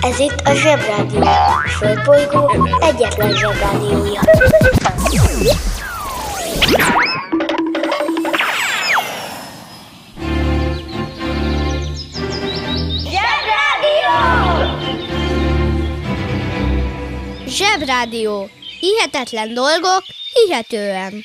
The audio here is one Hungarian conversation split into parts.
Ez itt a Zsebrádió. A Földbolygó egyetlen Zsebrádiója. Zsebrádió! Zsebrádió. Hihetetlen dolgok, hihetően.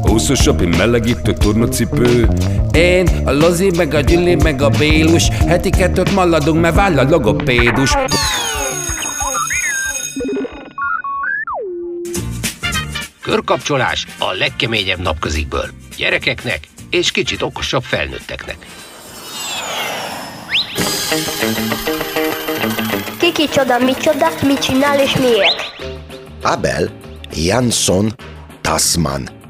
Húszosabb, én melegítő tornacipő Én, a Lozi, meg a Gyüli, meg a Bélus Heti kettőt maladunk, mert váll a logopédus Körkapcsolás a legkeményebb napközikből. Gyerekeknek és kicsit okosabb felnőtteknek. Kiki csoda, micsoda, mit csinál és miért? Abel Jansson Tasman.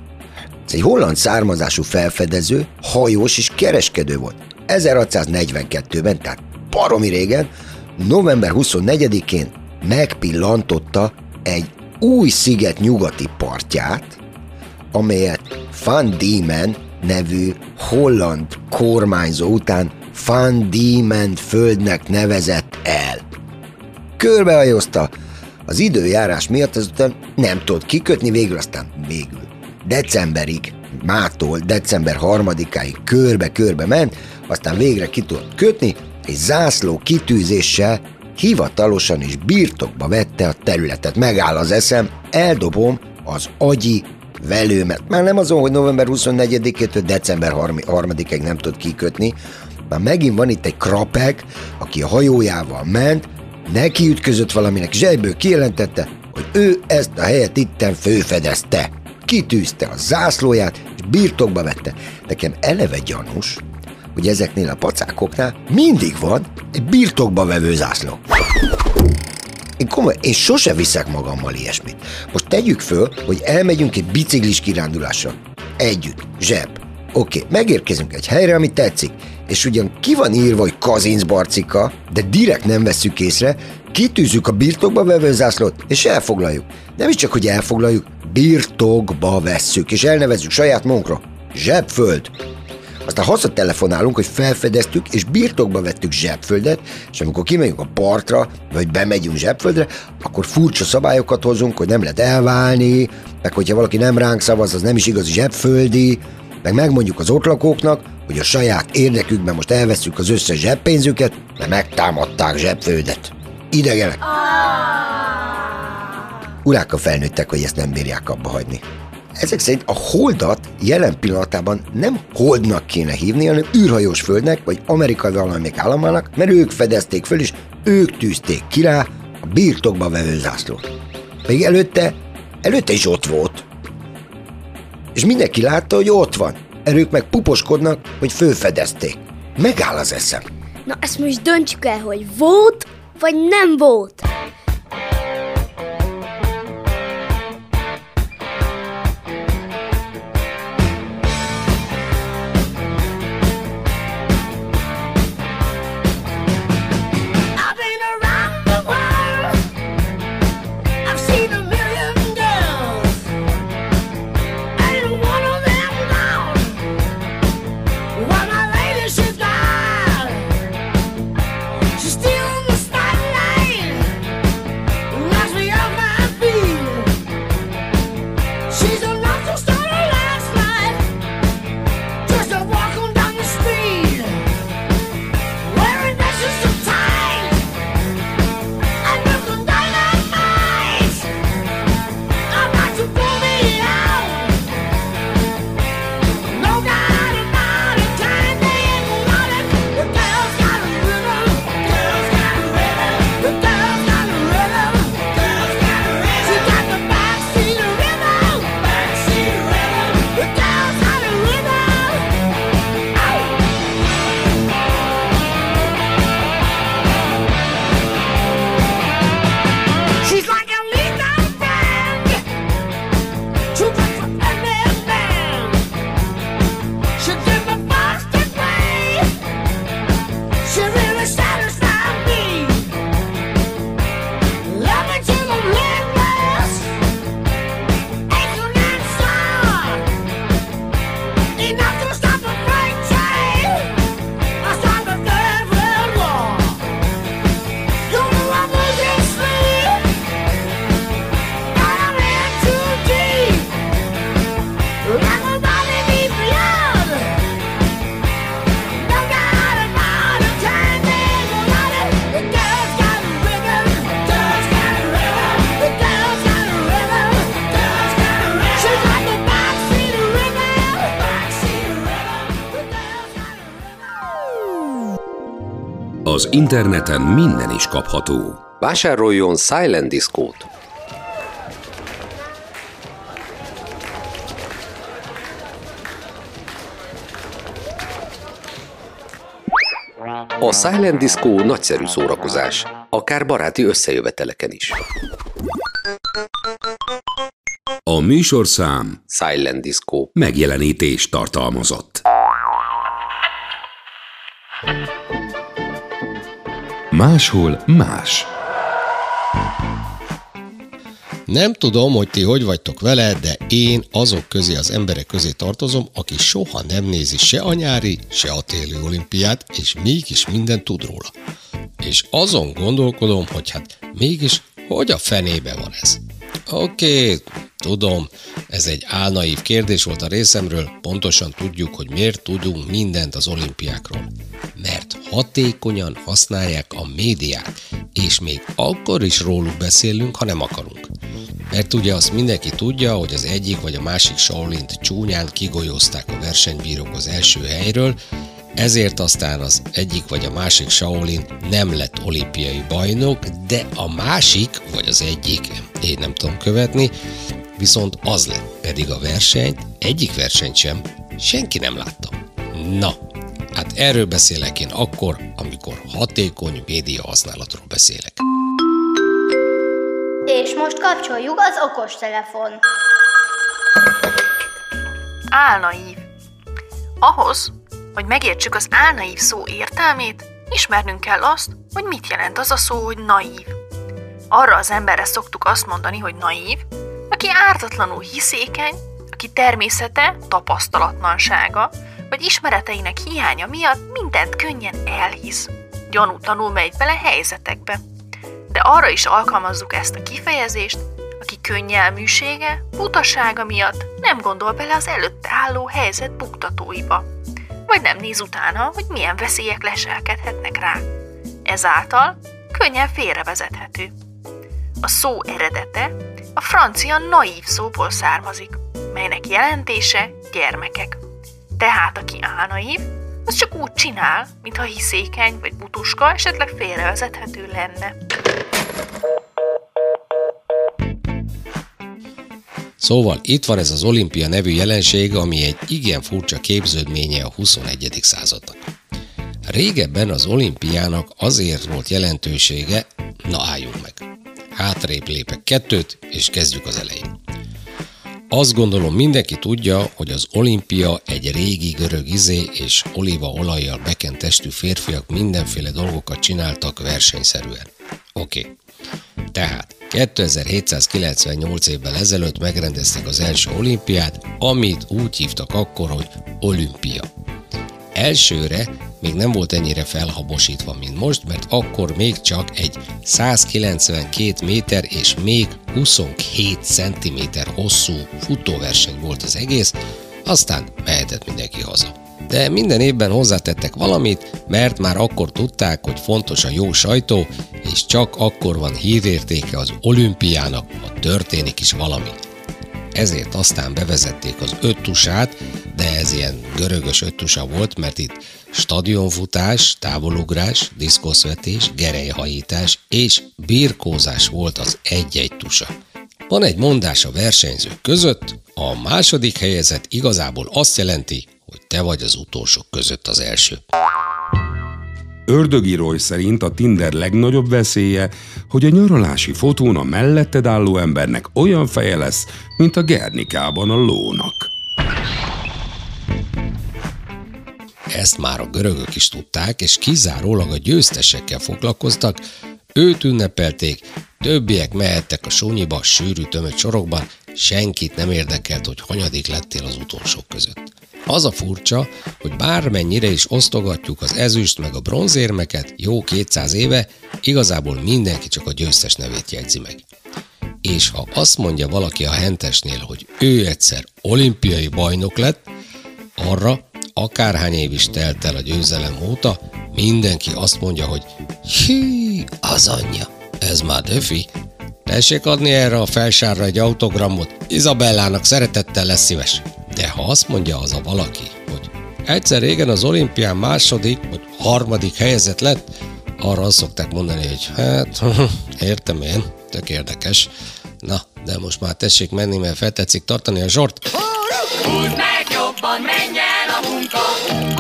Egy holland származású felfedező, hajós és kereskedő volt. 1642-ben, tehát baromi régen, november 24-én megpillantotta egy új sziget nyugati partját, amelyet Van Diemen nevű holland kormányzó után Van Diemen földnek nevezett el. Körbehajózta, az időjárás miatt azután nem tudott kikötni, végül aztán végül. Decemberig, mától december harmadikáig körbe-körbe ment, aztán végre ki tudott kötni, és zászló kitűzéssel hivatalosan is birtokba vette a területet. Megáll az eszem, eldobom az agyi velőmet. Már nem azon, hogy november 24-től december 3-ig nem tud kikötni, már megint van itt egy krapek, aki a hajójával ment, neki ütközött valaminek, zsebből kijelentette, hogy ő ezt a helyet itten főfedezte. Kitűzte a zászlóját, és birtokba vette. Nekem eleve gyanús, hogy ezeknél a pacákoknál mindig van egy birtokba vevő zászló. Én komoly, én sose viszek magammal ilyesmit. Most tegyük föl, hogy elmegyünk egy biciklis kirándulásra. Együtt, zseb. Oké, okay, megérkezünk egy helyre, ami tetszik, és ugyan ki van írva, hogy Kazinc Barcika, de direkt nem vesszük észre, kitűzzük a birtokba vevő zászlót, és elfoglaljuk. Nem is csak, hogy elfoglaljuk, birtokba vesszük, és elnevezzük saját munkra. Zsebföld. Aztán hazatelefonálunk, hogy felfedeztük, és birtokba vettük zsebföldet, és amikor kimegyünk a partra, vagy bemegyünk zsebföldre, akkor furcsa szabályokat hozunk, hogy nem lehet elválni, meg hogyha valaki nem ránk szavaz, az nem is igazi zsebföldi, meg megmondjuk az ott lakóknak, hogy a saját érdekükben most elveszük az összes zseppénzüket, mert megtámadták zsebföldet. Idegenek! Urák a felnőttek, hogy ezt nem bírják abba hagyni. Ezek szerint a holdat jelen pillanatában nem holdnak kéne hívni, hanem űrhajós földnek, vagy amerikai valamelyik államának, mert ők fedezték föl, és ők tűzték ki rá a birtokba vevő zászlót. Még előtte, előtte is ott volt. És mindenki látta, hogy ott van. Erők meg puposkodnak, hogy fölfedezték. Megáll az eszem. Na ezt most döntsük el, hogy volt, vagy nem volt. Interneten minden is kapható. Vásároljon Silent Disco-t. A Silent Disco nagyszerű szórakozás, akár baráti összejöveteleken is. A műsorszám Silent Disco. megjelenítést tartalmazott. Máshol más. Nem tudom, hogy ti hogy vagytok vele, de én azok közé az emberek közé tartozom, aki soha nem nézi se a nyári, se a téli olimpiát, és mégis minden tud róla. És azon gondolkodom, hogy hát mégis hogy a fenébe van ez? Oké, okay, tudom, ez egy álnaív kérdés volt a részemről, pontosan tudjuk, hogy miért tudunk mindent az olimpiákról. Mert hatékonyan használják a médiák, és még akkor is róluk beszélünk, ha nem akarunk. Mert ugye azt mindenki tudja, hogy az egyik vagy a másik Shaolint csúnyán kigolyozták a versenybírók az első helyről, ezért aztán az egyik vagy a másik Shaolin nem lett olimpiai bajnok, de a másik, vagy az egyik, én nem tudom követni, viszont az lett. Pedig a versenyt, egyik versenyt sem, senki nem látta. Na, hát erről beszélek én akkor, amikor hatékony média használatról beszélek. És most kapcsoljuk az okostelefon. Álnaív. Ahhoz, hogy megértsük az álnaív szó értelmét, ismernünk kell azt, hogy mit jelent az a szó, hogy naív. Arra az emberre szoktuk azt mondani, hogy naív, aki ártatlanul hiszékeny, aki természete, tapasztalatlansága, vagy ismereteinek hiánya miatt mindent könnyen elhisz. Gyanútlanul megy bele helyzetekbe. De arra is alkalmazzuk ezt a kifejezést, aki könnyelműsége, butasága miatt nem gondol bele az előtte álló helyzet buktatóiba, vagy nem néz utána, hogy milyen veszélyek leselkedhetnek rá. Ezáltal könnyen félrevezethető. A szó eredete a francia naív szóból származik, melynek jelentése gyermekek. Tehát aki álnaív, az csak úgy csinál, mintha hiszékeny vagy butuska, esetleg félrevezethető lenne. Szóval itt van ez az olimpia nevű jelenség, ami egy igen furcsa képződménye a 21. századnak. Régebben az olimpiának azért volt jelentősége, na álljunk meg. Hátrébb lépek kettőt, és kezdjük az elején. Azt gondolom mindenki tudja, hogy az olimpia egy régi görög izé és olívaolajjal bekent testű férfiak mindenféle dolgokat csináltak versenyszerűen. Oké. Okay. Tehát 2798 évvel ezelőtt megrendezték az első olimpiát, amit úgy hívtak akkor, hogy olimpia. Elsőre még nem volt ennyire felhabosítva, mint most, mert akkor még csak egy 192 méter és még 27 cm hosszú futóverseny volt az egész, aztán mehetett mindenki haza. De minden évben hozzátettek valamit, mert már akkor tudták, hogy fontos a jó sajtó, és csak akkor van hírértéke az olimpiának, ha történik is valami. Ezért aztán bevezették az öttusát, de ez ilyen görögös öttusa volt, mert itt stadionfutás, távolugrás, diszkoszvetés, gerelyhajítás és birkózás volt az egy-egy tusa. Van egy mondás a versenyzők között, a második helyezett igazából azt jelenti, hogy te vagy az utolsók között az első. Ördögi szerint a Tinder legnagyobb veszélye, hogy a nyaralási fotón a melletted álló embernek olyan feje lesz, mint a Gernikában a lónak. Ezt már a görögök is tudták, és kizárólag a győztesekkel foglalkoztak, őt ünnepelték, többiek mehettek a sunyiba, sűrű tömött sorokban, senkit nem érdekelt, hogy hanyadik lettél az utolsók között. Az a furcsa, hogy bármennyire is osztogatjuk az ezüst meg a bronzérmeket jó 200 éve, igazából mindenki csak a győztes nevét jegyzi meg. És ha azt mondja valaki a hentesnél, hogy ő egyszer olimpiai bajnok lett, arra akárhány év is telt el a győzelem óta, mindenki azt mondja, hogy hí, az anyja, ez már döfi. Tessék adni erre a felsárra egy autogramot, Izabellának szeretettel lesz szíves. De ha azt mondja az a valaki, hogy egyszer régen az olimpián második vagy harmadik helyezett lett, arra azt szokták mondani, hogy hát, értem én, tök érdekes. Na, de most már tessék menni, mert feltetszik tartani a zsort. Meg jobban, menj el a munka,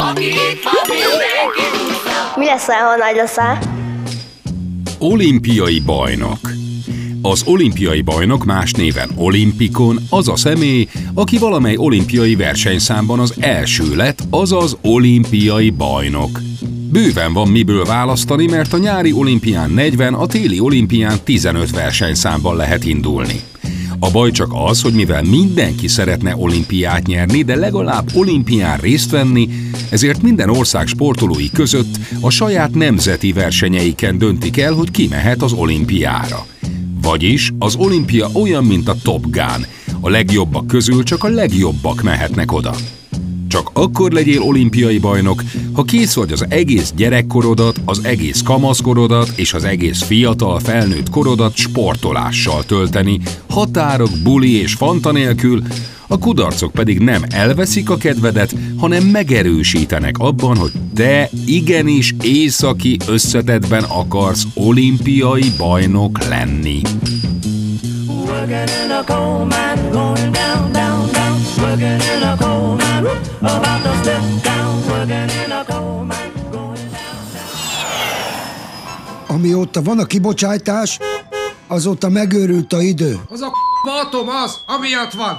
aki itt van, mindenki húzza. Mi lesz, ha nagy leszel? Olimpiai bajnok. Az olimpiai bajnok más néven olimpikon az a személy, aki valamely olimpiai versenyszámban az első lett, azaz olimpiai bajnok. Bőven van miből választani, mert a nyári olimpián 40, a téli olimpián 15 versenyszámban lehet indulni. A baj csak az, hogy mivel mindenki szeretne olimpiát nyerni, de legalább olimpián részt venni, ezért minden ország sportolói között a saját nemzeti versenyeiken döntik el, hogy ki mehet az olimpiára. Vagyis az olimpia olyan, mint a Top Gun. A legjobbak közül csak a legjobbak mehetnek oda. Csak akkor legyél olimpiai bajnok, ha kész vagy az egész gyerekkorodat, az egész kamaszkorodat és az egész fiatal felnőtt korodat sportolással tölteni, határok, buli és fanta nélkül, a kudarcok pedig nem elveszik a kedvedet, hanem megerősítenek abban, hogy te igenis északi összetetben akarsz olimpiai bajnok lenni. Working in a coal mine, going down, down, down. Working in a coal mine, Amióta van a kibocsátás, azóta megőrült a idő. Az a atom az, amiatt van.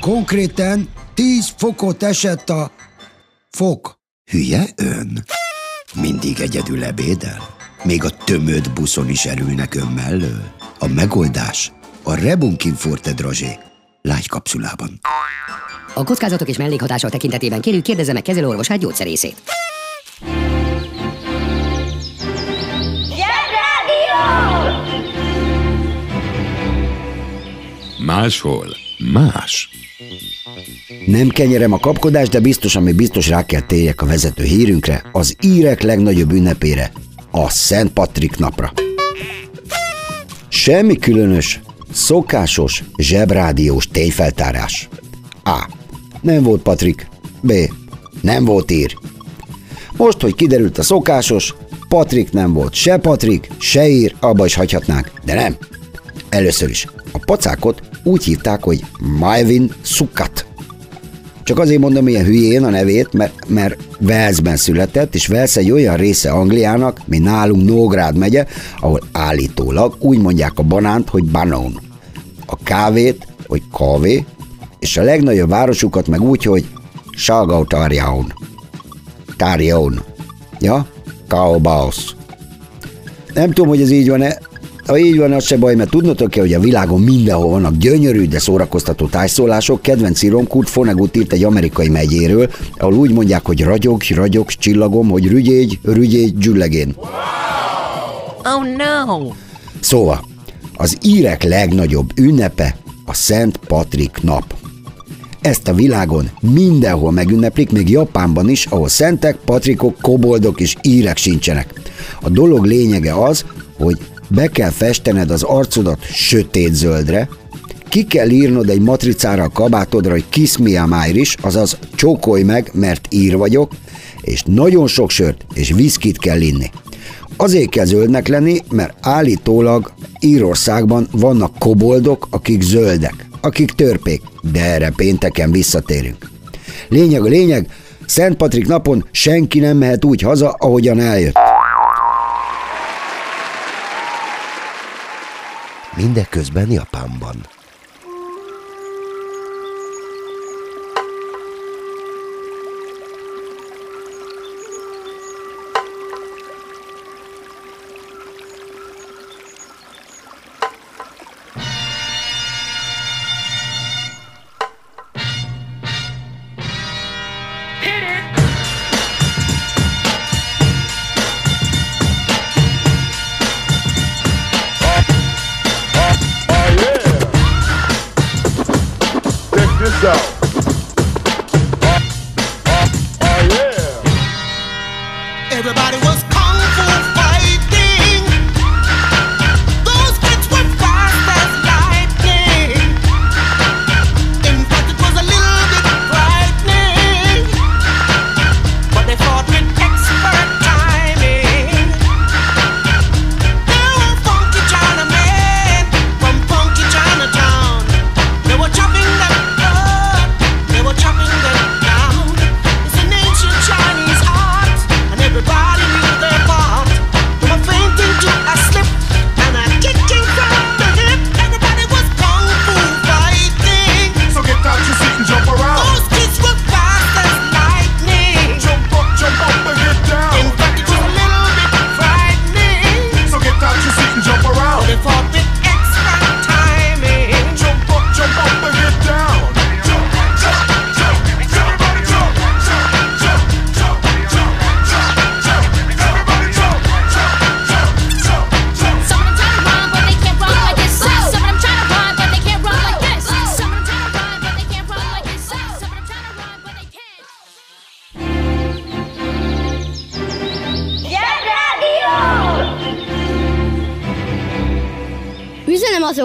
Konkrétan 10 fokot esett a fok. Hülye ön? Mindig egyedül ebédel? Még a tömött buszon is erülnek ön mellől? A megoldás a Rebunkin Forte Drazsé lágy kapszulában. A kockázatok és mellékhatások tekintetében kérjük kérdezze meg kezelőorvosát gyógyszerészét. Máshol más. Nem kenyerem a kapkodás, de biztos, ami biztos rá kell térjek a vezető hírünkre, az írek legnagyobb ünnepére, a Szent Patrik napra. Semmi különös, szokásos, zsebrádiós tényfeltárás. A. Nem volt Patrik. B. Nem volt ír. Most, hogy kiderült a szokásos, Patrik nem volt se Patrik, se ír, abba is hagyhatnánk, de nem. Először is, a pacákot úgy hívták, hogy Maivin Sukat. Csak azért mondom ilyen hülyén a nevét, mert, mert Walesben született, és Wales egy olyan része Angliának, mint nálunk Nógrád megye, ahol állítólag úgy mondják a banánt, hogy banon. A kávét, hogy kávé, és a legnagyobb városukat meg úgy, hogy Salgau Tarjaun. Tarjaun. Ja? Kaobaos. Nem tudom, hogy ez így van-e, ha így van, az se baj, mert tudnotok kell, hogy a világon mindenhol vannak gyönyörű, de szórakoztató tájszólások. Kedvenc írom Kurt Vonnegut írt egy amerikai megyéről, ahol úgy mondják, hogy ragyog, ragyog, csillagom, hogy rügyégy, rügyégy, gyüllegén. Oh no! Szóval, az írek legnagyobb ünnepe a Szent Patrik nap. Ezt a világon mindenhol megünneplik, még Japánban is, ahol szentek, patrikok, koboldok és írek sincsenek. A dolog lényege az, hogy be kell festened az arcodat sötét zöldre, ki kell írnod egy matricára a kabátodra, hogy kiss me a Irish, azaz csókolj meg, mert ír vagyok, és nagyon sok sört és viszkit kell inni. Azért kell zöldnek lenni, mert állítólag Írországban vannak koboldok, akik zöldek, akik törpék, de erre pénteken visszatérünk. Lényeg a lényeg, Szent Patrik napon senki nem mehet úgy haza, ahogyan eljött. Mindeközben Japánban.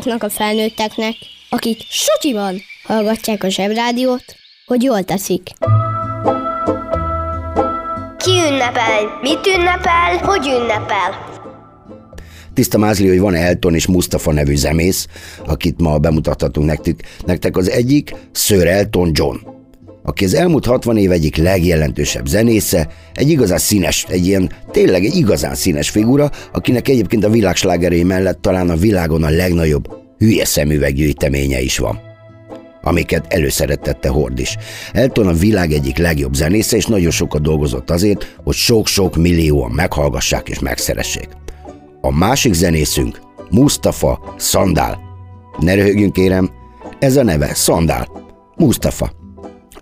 Azoknak a felnőtteknek, akik Sutyiban hallgatják a zsebrádiót, hogy jól teszik. Ki ünnepel? Mit ünnepel? Hogy ünnepel? Tiszta mázli, hogy van Elton és Mustafa nevű zemész, akit ma bemutathatunk nektek. Nektek az egyik Sir Elton John, aki az elmúlt 60 év egyik legjelentősebb zenésze, egy igazán színes, egy ilyen tényleg egy igazán színes figura, akinek egyébként a világslágerei mellett talán a világon a legnagyobb hülye szemüveggyűjteménye is van amiket előszerettette Hord is. Elton a világ egyik legjobb zenésze, és nagyon sokat dolgozott azért, hogy sok-sok millióan meghallgassák és megszeressék. A másik zenészünk Mustafa Sandál. Ne röhögjünk kérem, ez a neve Sandál. Mustafa.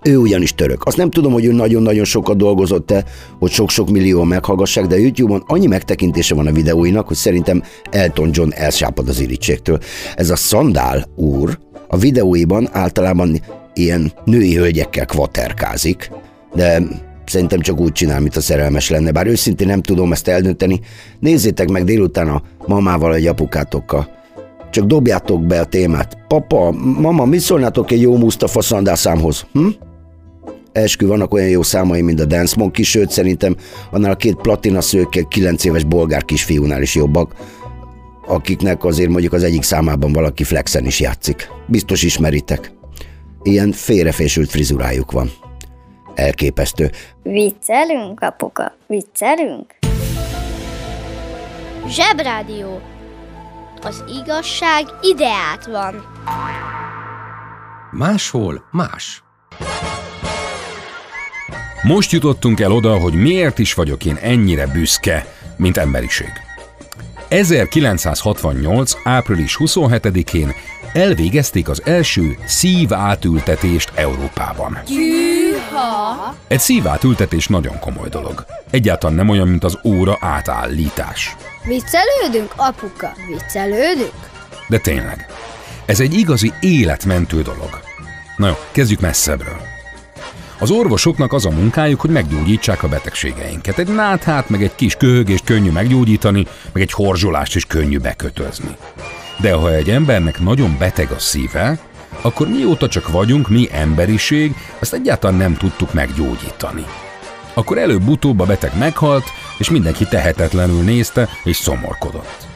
Ő ugyanis török. Azt nem tudom, hogy ő nagyon-nagyon sokat dolgozott-e, hogy sok-sok millió meghallgassák, de YouTube-on annyi megtekintése van a videóinak, hogy szerintem Elton John elsápad az irítségtől. Ez a Sandál úr a videóiban általában ilyen női hölgyekkel kvaterkázik, de Szerintem csak úgy csinál, mint a szerelmes lenne, bár őszintén nem tudom ezt eldönteni. Nézzétek meg délután a mamával vagy apukátokkal. Csak dobjátok be a témát. Papa, mama, mi szólnátok egy jó Mustafa Szandál? Hm? Eskü, vannak olyan jó számai, mint a Dance Monkey, sőt szerintem annál a két platina szőke 9 éves bolgár kisfiúnál is jobbak, akiknek azért mondjuk az egyik számában valaki flexen is játszik. Biztos ismeritek. Ilyen félrefésült frizurájuk van. Elképesztő. Viccelünk, apuka? Viccelünk? Zsebrádió. Az igazság ideát van. Máshol más. Most jutottunk el oda, hogy miért is vagyok én ennyire büszke, mint emberiség. 1968. április 27-én elvégezték az első szív átültetést Európában. Gyűha! Egy szív átültetés nagyon komoly dolog. Egyáltalán nem olyan, mint az óra átállítás. Viccelődünk, apuka? Viccelődünk? De tényleg, ez egy igazi életmentő dolog. Na jó, kezdjük messzebbről. Az orvosoknak az a munkájuk, hogy meggyógyítsák a betegségeinket. Egy náthát, meg egy kis köhögést könnyű meggyógyítani, meg egy horzsolást is könnyű bekötözni. De ha egy embernek nagyon beteg a szíve, akkor mióta csak vagyunk, mi emberiség, ezt egyáltalán nem tudtuk meggyógyítani. Akkor előbb-utóbb a beteg meghalt, és mindenki tehetetlenül nézte és szomorkodott.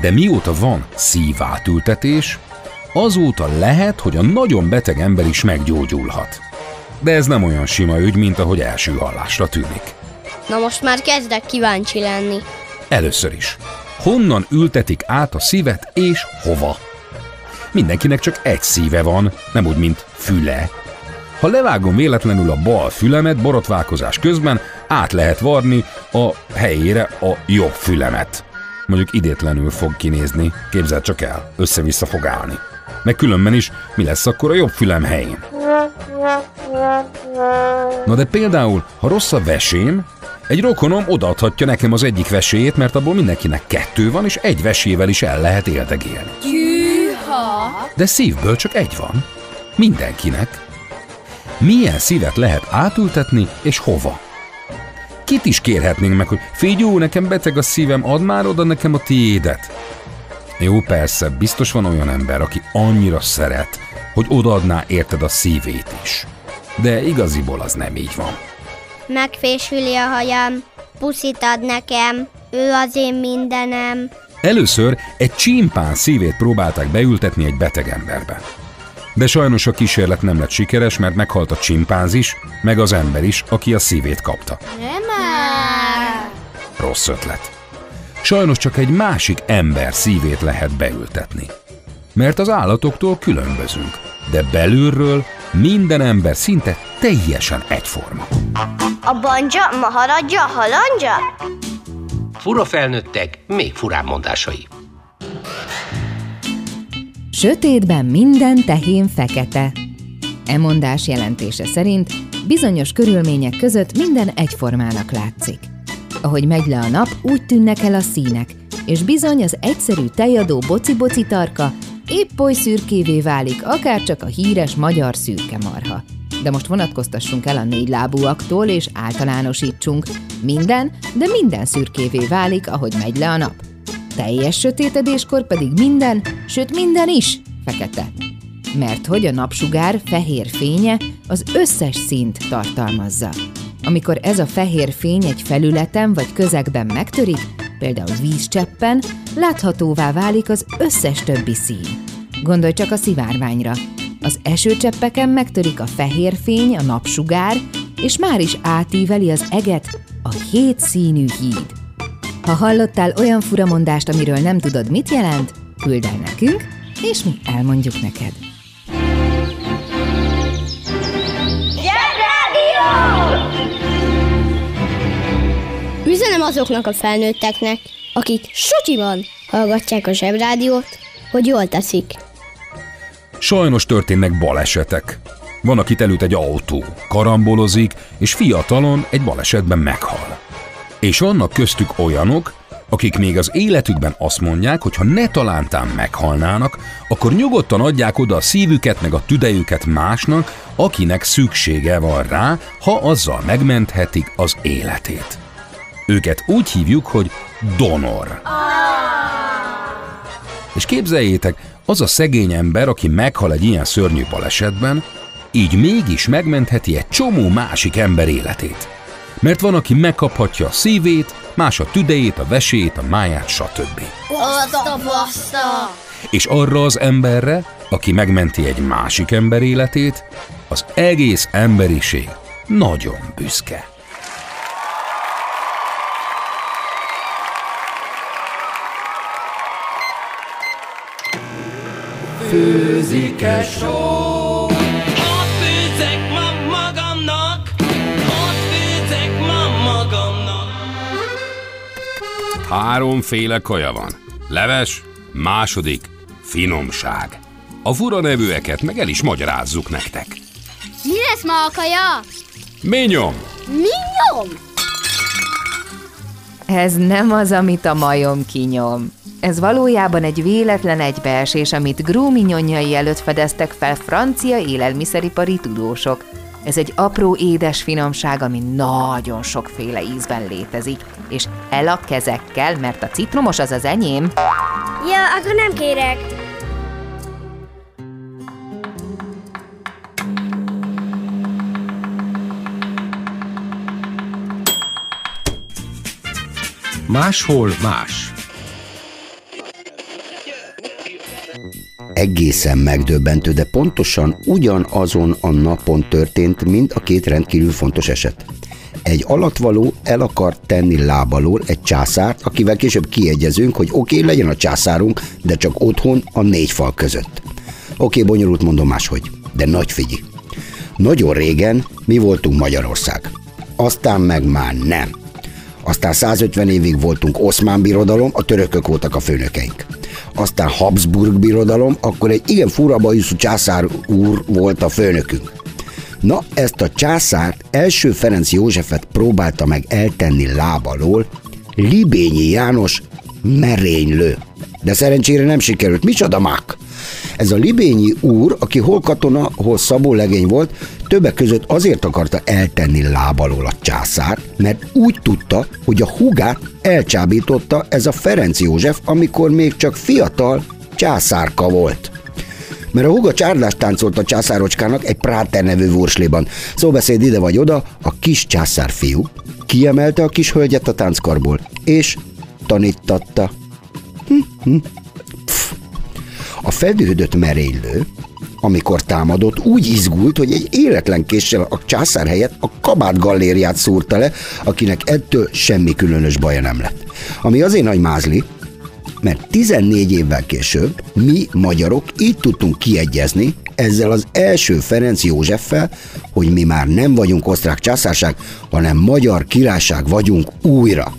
De mióta van szívátültetés, azóta lehet, hogy a nagyon beteg ember is meggyógyulhat. De ez nem olyan sima ügy, mint ahogy első hallásra tűnik. Na most már kezdek kíváncsi lenni. Először is. Honnan ültetik át a szívet és hova? Mindenkinek csak egy szíve van, nem úgy, mint füle. Ha levágom véletlenül a bal fülemet borotválkozás közben, át lehet varni a helyére a jobb fülemet. Mondjuk idétlenül fog kinézni, képzeld csak el, össze-vissza fog állni. Meg különben is, mi lesz akkor a jobb fülem helyén? Na de például, ha rossz a vesém, egy rokonom odaadhatja nekem az egyik veséjét, mert abból mindenkinek kettő van, és egy vesével is el lehet éldegélni. Gyűha! De szívből csak egy van. Mindenkinek. Milyen szívet lehet átültetni, és hova? Kit is kérhetnénk meg, hogy figyú, nekem beteg a szívem, add már oda nekem a tiédet. Jó, persze, biztos van olyan ember, aki annyira szeret, hogy odaadná érted a szívét is. De igaziból az nem így van. Megfésüli a hajam, puszit ad nekem, ő az én mindenem. Először egy csimpán szívét próbálták beültetni egy beteg emberbe. De sajnos a kísérlet nem lett sikeres, mert meghalt a csimpánzis, meg az ember is, aki a szívét kapta. Nem. Rossz ötlet. Sajnos csak egy másik ember szívét lehet beültetni. Mert az állatoktól különbözünk, de belülről minden ember szinte teljesen egyforma. A banja, maharadja, halandja? Fura felnőttek, még furább mondásai. Sötétben minden tehén fekete. E mondás jelentése szerint bizonyos körülmények között minden egyformának látszik. Ahogy megy le a nap, úgy tűnnek el a színek, és bizony az egyszerű tejadó boci-boci tarka épp oly szürkévé válik, akár csak a híres magyar szürke marha. De most vonatkoztassunk el a négy lábúaktól, és általánosítsunk. Minden, de minden szürkévé válik, ahogy megy le a nap. teljes sötétedéskor pedig minden, sőt minden is fekete. Mert hogy a napsugár fehér fénye az összes színt tartalmazza. Amikor ez a fehér fény egy felületen vagy közegben megtörik, például vízcseppen, láthatóvá válik az összes többi szín. Gondolj csak a szivárványra. Az esőcseppeken megtörik a fehér fény, a napsugár, és már is átíveli az eget a hét színű híd. Ha hallottál olyan furamondást, amiről nem tudod, mit jelent, küld el nekünk, és mi elmondjuk neked. Üzenem azoknak a felnőtteknek, akik sutyiban hallgatják a zsebrádiót, hogy jól teszik. Sajnos történnek balesetek. Van, akit előtt egy autó, karambolozik, és fiatalon egy balesetben meghal. És vannak köztük olyanok, akik még az életükben azt mondják, hogy ha ne talántán meghalnának, akkor nyugodtan adják oda a szívüket meg a tüdejüket másnak, akinek szüksége van rá, ha azzal megmenthetik az életét. Őket úgy hívjuk, hogy donor. És képzeljétek, az a szegény ember, aki meghal egy ilyen szörnyű balesetben, így mégis megmentheti egy csomó másik ember életét. Mert van, aki megkaphatja a szívét, más a tüdejét, a vesét, a máját, stb. Baszta, baszta! És arra az emberre, aki megmenti egy másik ember életét, az egész emberiség nagyon büszke. Főzike só Ott főzek ma magamnak Ott főzek ma magamnak Háromféle kaja van. Leves, második, finomság. A fura nevűeket meg el is magyarázzuk nektek. Mi lesz ma a kaja? Minyom! Minyom? Ez nem az, amit a majom kinyom. Ez valójában egy véletlen egybeesés, amit grúminyonjai előtt fedeztek fel francia élelmiszeripari tudósok. Ez egy apró édes finomság, ami nagyon sokféle ízben létezik. És el a kezekkel, mert a citromos az az enyém. Ja, akkor nem kérek. Máshol más. Egészen megdöbbentő, de pontosan ugyanazon a napon történt mind a két rendkívül fontos eset. Egy alatvaló el akart tenni lábalól egy császárt, akivel később kiegyezünk, hogy oké, okay, legyen a császárunk, de csak otthon a négy fal között. Oké, okay, bonyolult mondom máshogy, de nagy figyi. Nagyon régen mi voltunk Magyarország. Aztán meg már nem. Aztán 150 évig voltunk Oszmán birodalom, a törökök voltak a főnökeink. Aztán Habsburg birodalom, akkor egy igen fura bajuszú császár úr volt a főnökünk. Na, ezt a császárt első Ferenc Józsefet próbálta meg eltenni lábalól Libényi János merénylő. De szerencsére nem sikerült. Micsoda mák? Ez a libényi úr, aki hol katona, hol szabó legény volt, többek között azért akarta eltenni lábalól a császár, mert úgy tudta, hogy a hugát elcsábította ez a Ferenc József, amikor még csak fiatal császárka volt mert a huga csárdást táncolt a császárocskának egy Práter nevű vursléban. Szóbeszéd ide vagy oda, a kis császár fiú kiemelte a kis hölgyet a tánckarból, és tanítatta. Hm, hm. A feldühödött merénylő, amikor támadott, úgy izgult, hogy egy életlen késsel a császár helyett a kabát gallériát szúrta le, akinek ettől semmi különös baja nem lett. Ami azért nagy mázli, mert 14 évvel később mi magyarok így tudtunk kiegyezni ezzel az első Ferenc Józseffel, hogy mi már nem vagyunk osztrák császárság, hanem magyar királyság vagyunk újra.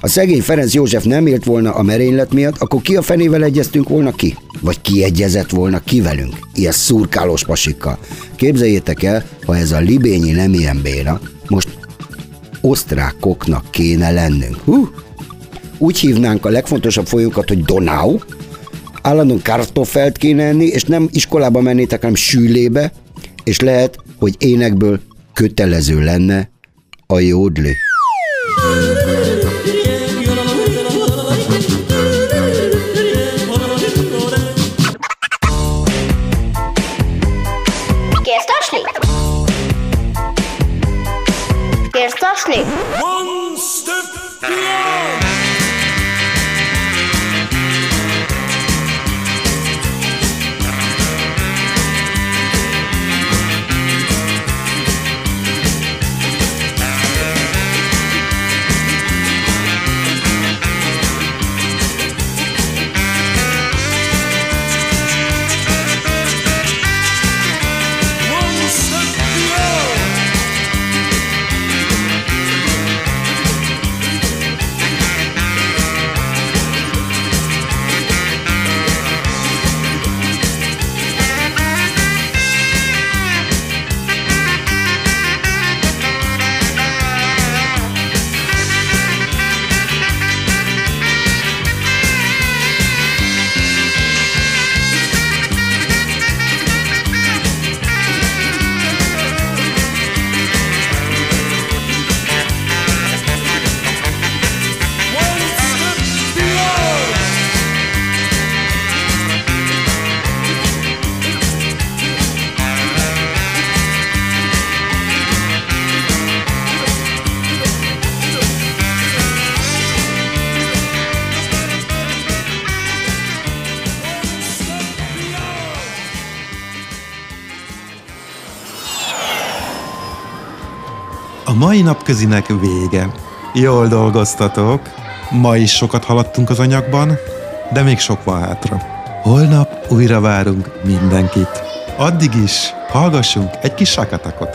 Ha szegény Ferenc József nem élt volna a merénylet miatt, akkor ki a fenével egyeztünk volna ki? Vagy kiegyezett volna ki velünk? Ilyen szurkálós pasikkal. Képzeljétek el, ha ez a libényi nem ilyen béna, most osztrákoknak kéne lennünk. Hú, úgy hívnánk a legfontosabb folyókat, hogy Donau, állandóan kartoffelt kéne enni, és nem iskolába mennétek, hanem sűlébe, és lehet, hogy énekből kötelező lenne a jódli. A mai napközinek vége. Jól dolgoztatok. Ma is sokat haladtunk az anyagban, de még sok van hátra. Holnap újra várunk mindenkit. Addig is hallgassunk egy kis sakatakot.